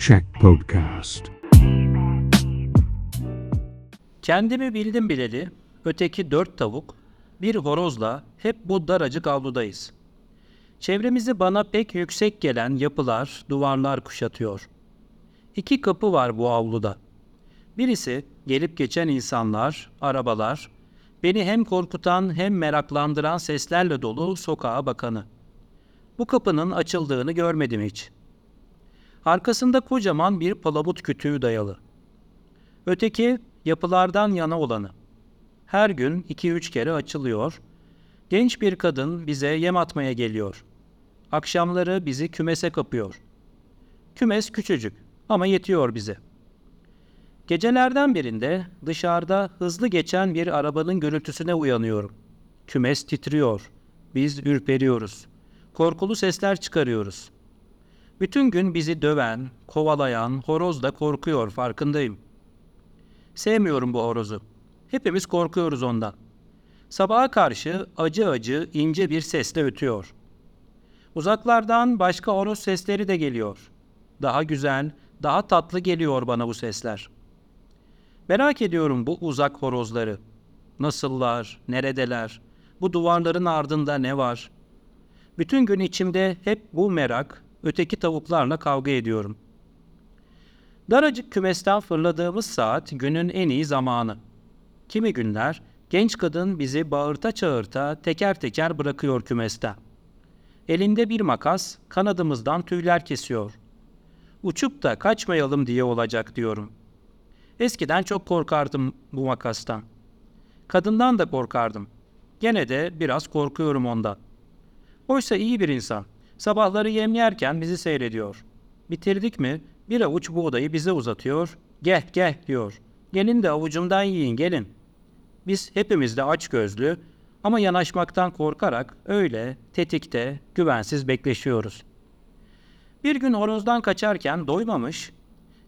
Check Podcast. Kendimi bildim bileli, öteki dört tavuk, bir horozla hep bu daracık avludayız. Çevremizi bana pek yüksek gelen yapılar, duvarlar kuşatıyor. İki kapı var bu avluda. Birisi gelip geçen insanlar, arabalar, beni hem korkutan hem meraklandıran seslerle dolu sokağa bakanı. Bu kapının açıldığını görmedim hiç. Arkasında kocaman bir palamut kütüğü dayalı. Öteki yapılardan yana olanı. Her gün iki üç kere açılıyor. Genç bir kadın bize yem atmaya geliyor. Akşamları bizi kümese kapıyor. Kümes küçücük ama yetiyor bize. Gecelerden birinde dışarıda hızlı geçen bir arabanın gürültüsüne uyanıyorum. Kümes titriyor. Biz ürperiyoruz. Korkulu sesler çıkarıyoruz. Bütün gün bizi döven, kovalayan horoz da korkuyor farkındayım. Sevmiyorum bu horozu. Hepimiz korkuyoruz ondan. Sabaha karşı acı acı ince bir sesle ötüyor. Uzaklardan başka horoz sesleri de geliyor. Daha güzel, daha tatlı geliyor bana bu sesler. Merak ediyorum bu uzak horozları. Nasıllar, neredeler, bu duvarların ardında ne var? Bütün gün içimde hep bu merak, öteki tavuklarla kavga ediyorum.'' Daracık kümesten fırladığımız saat günün en iyi zamanı. Kimi günler genç kadın bizi bağırta çağırta teker teker bırakıyor kümesten. Elinde bir makas kanadımızdan tüyler kesiyor. Uçup da kaçmayalım diye olacak diyorum. Eskiden çok korkardım bu makastan. Kadından da korkardım. Gene de biraz korkuyorum ondan. Oysa iyi bir insan. Sabahları yem yerken bizi seyrediyor. Bitirdik mi bir avuç buğdayı bize uzatıyor. Gel gel diyor. Gelin de avucumdan yiyin gelin. Biz hepimiz de aç gözlü ama yanaşmaktan korkarak öyle tetikte güvensiz bekleşiyoruz. Bir gün horozdan kaçarken doymamış,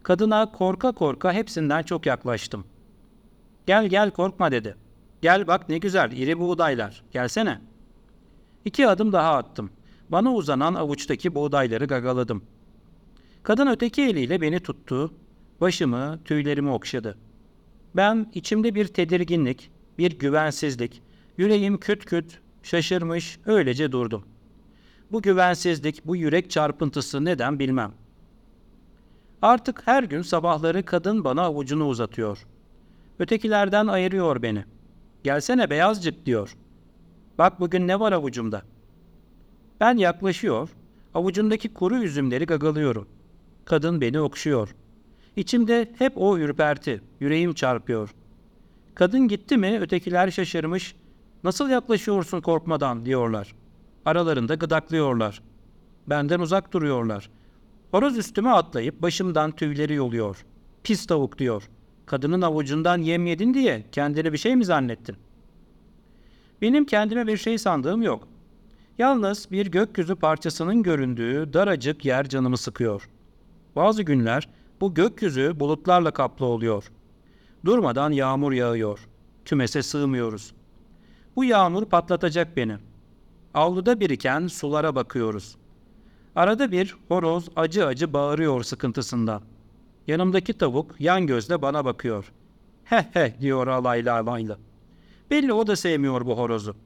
kadına korka korka hepsinden çok yaklaştım. Gel gel korkma dedi. Gel bak ne güzel iri buğdaylar. Gelsene. İki adım daha attım. Bana uzanan avuçtaki buğdayları gagaladım. Kadın öteki eliyle beni tuttu, başımı, tüylerimi okşadı. Ben içimde bir tedirginlik, bir güvensizlik, yüreğim küt küt, şaşırmış, öylece durdum. Bu güvensizlik, bu yürek çarpıntısı neden bilmem. Artık her gün sabahları kadın bana avucunu uzatıyor. Ötekilerden ayırıyor beni. Gelsene beyazcık diyor. Bak bugün ne var avucumda. Ben yaklaşıyor, avucundaki kuru üzümleri gagalıyorum.'' Kadın beni okşuyor. İçimde hep o ürperti, yüreğim çarpıyor. Kadın gitti mi ötekiler şaşırmış. Nasıl yaklaşıyorsun korkmadan diyorlar. Aralarında gıdaklıyorlar. Benden uzak duruyorlar. Horoz üstüme atlayıp başımdan tüyleri yoluyor. Pis tavuk diyor. Kadının avucundan yem yedin diye kendini bir şey mi zannettin? Benim kendime bir şey sandığım yok. Yalnız bir gökyüzü parçasının göründüğü daracık yer canımı sıkıyor.'' Bazı günler bu gökyüzü bulutlarla kaplı oluyor. Durmadan yağmur yağıyor. Kümese sığmıyoruz. Bu yağmur patlatacak beni. Avluda biriken sulara bakıyoruz. Arada bir horoz acı acı bağırıyor sıkıntısından. Yanımdaki tavuk yan gözle bana bakıyor. He he diyor alaylı alaylı. Belli o da sevmiyor bu horozu.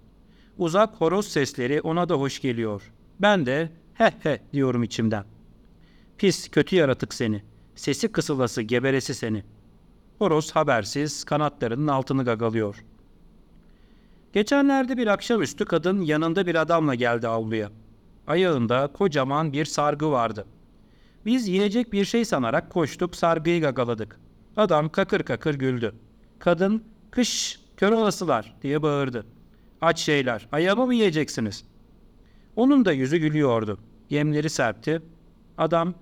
Uzak horoz sesleri ona da hoş geliyor. Ben de he he diyorum içimden. Pis kötü yaratık seni. Sesi kısılası geberesi seni. Horoz habersiz kanatlarının altını gagalıyor. Geçenlerde bir akşamüstü kadın yanında bir adamla geldi avluya. Ayağında kocaman bir sargı vardı. Biz yiyecek bir şey sanarak koştuk sargıyı gagaladık. Adam kakır kakır güldü. Kadın kış kör olasılar diye bağırdı. Aç şeyler ayağımı mı yiyeceksiniz? Onun da yüzü gülüyordu. Yemleri serpti. Adam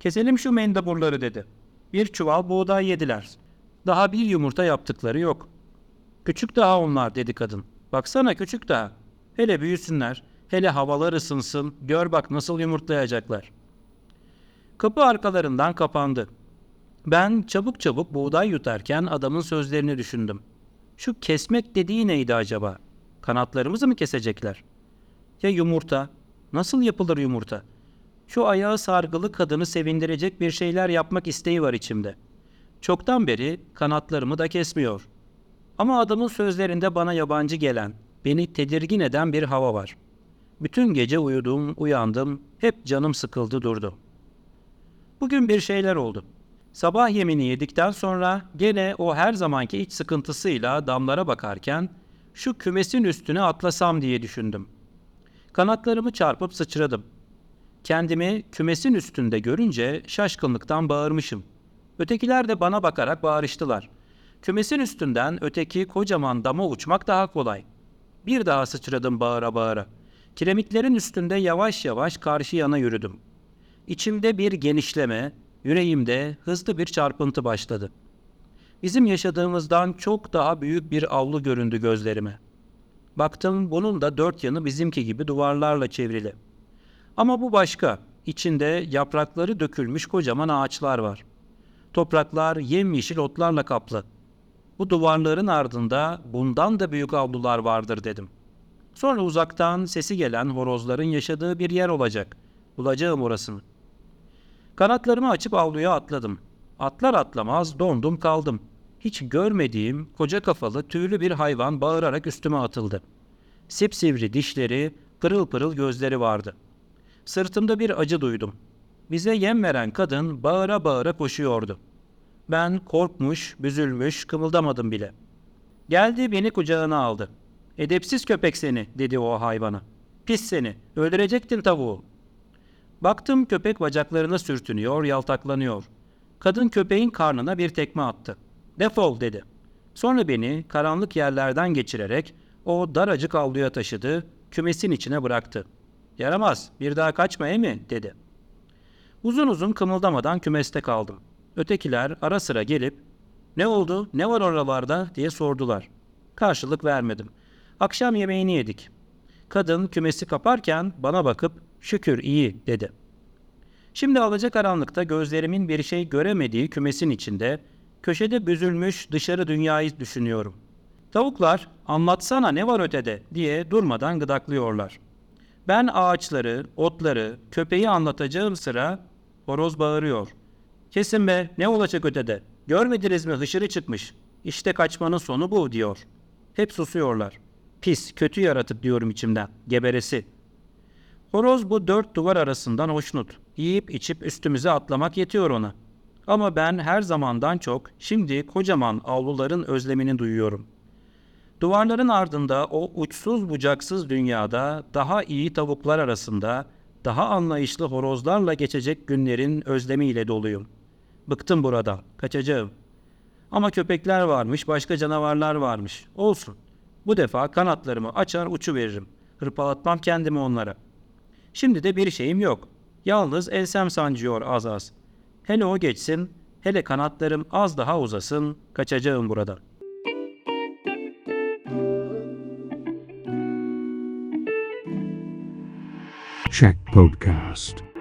Keselim şu mendaburları dedi. Bir çuval buğday yediler. Daha bir yumurta yaptıkları yok. Küçük daha onlar dedi kadın. Baksana küçük daha. Hele büyüsünler. Hele havalar ısınsın. Gör bak nasıl yumurtlayacaklar. Kapı arkalarından kapandı. Ben çabuk çabuk buğday yutarken adamın sözlerini düşündüm. Şu kesmek dediği neydi acaba? Kanatlarımızı mı kesecekler? Ya yumurta? Nasıl yapılır yumurta? Şu ayağı sargılı kadını sevindirecek bir şeyler yapmak isteği var içimde. Çoktan beri kanatlarımı da kesmiyor. Ama adamın sözlerinde bana yabancı gelen, beni tedirgin eden bir hava var. Bütün gece uyudum, uyandım, hep canım sıkıldı durdu. Bugün bir şeyler oldu. Sabah yemini yedikten sonra gene o her zamanki iç sıkıntısıyla damlara bakarken şu kümesin üstüne atlasam diye düşündüm. Kanatlarımı çarpıp sıçradım. Kendimi kümesin üstünde görünce şaşkınlıktan bağırmışım. Ötekiler de bana bakarak bağırıştılar. Kümesin üstünden öteki kocaman dama uçmak daha kolay. Bir daha sıçradım bağıra bağıra. Kiremitlerin üstünde yavaş yavaş karşı yana yürüdüm. İçimde bir genişleme, yüreğimde hızlı bir çarpıntı başladı. Bizim yaşadığımızdan çok daha büyük bir avlu göründü gözlerime. Baktım bunun da dört yanı bizimki gibi duvarlarla çevrili. Ama bu başka. İçinde yaprakları dökülmüş kocaman ağaçlar var. Topraklar yemyeşil otlarla kaplı. Bu duvarların ardında bundan da büyük avlular vardır dedim. Sonra uzaktan sesi gelen horozların yaşadığı bir yer olacak. Bulacağım orasını. Kanatlarımı açıp avluya atladım. Atlar atlamaz dondum kaldım. Hiç görmediğim koca kafalı tüylü bir hayvan bağırarak üstüme atıldı. Sipsivri dişleri, pırıl pırıl gözleri vardı. Sırtımda bir acı duydum. Bize yem veren kadın bağıra bağıra koşuyordu. Ben korkmuş, büzülmüş, kımıldamadım bile. Geldi beni kucağına aldı. Edepsiz köpek seni dedi o hayvana. Pis seni, öldürecektin tavuğu. Baktım köpek bacaklarına sürtünüyor, yaltaklanıyor. Kadın köpeğin karnına bir tekme attı. Defol dedi. Sonra beni karanlık yerlerden geçirerek o daracık avluya taşıdı, kümesin içine bıraktı. Yaramaz, bir daha kaçma mi? dedi. Uzun uzun kımıldamadan kümeste kaldım. Ötekiler ara sıra gelip ne oldu, ne var oralarda diye sordular. Karşılık vermedim. Akşam yemeğini yedik. Kadın kümesi kaparken bana bakıp şükür iyi dedi. Şimdi alacakaranlıkta gözlerimin bir şey göremediği kümesin içinde köşede büzülmüş dışarı dünyayı düşünüyorum. Tavuklar anlatsana ne var ötede diye durmadan gıdaklıyorlar. Ben ağaçları, otları, köpeği anlatacağım sıra horoz bağırıyor. Kesin be ne olacak ötede? Görmediniz mi hışırı çıkmış. İşte kaçmanın sonu bu diyor. Hep susuyorlar. Pis, kötü yaratık diyorum içimden. Geberesi. Horoz bu dört duvar arasından hoşnut. Yiyip içip üstümüze atlamak yetiyor ona. Ama ben her zamandan çok şimdi kocaman avluların özlemini duyuyorum. Duvarların ardında o uçsuz bucaksız dünyada daha iyi tavuklar arasında daha anlayışlı horozlarla geçecek günlerin özlemiyle doluyum. Bıktım buradan, kaçacağım. Ama köpekler varmış, başka canavarlar varmış. Olsun. Bu defa kanatlarımı açar uçu veririm. Hırpalatmam kendimi onlara. Şimdi de bir şeyim yok. Yalnız ensem sancıyor az az. Hele o geçsin, hele kanatlarım az daha uzasın, kaçacağım buradan. Check Podcast.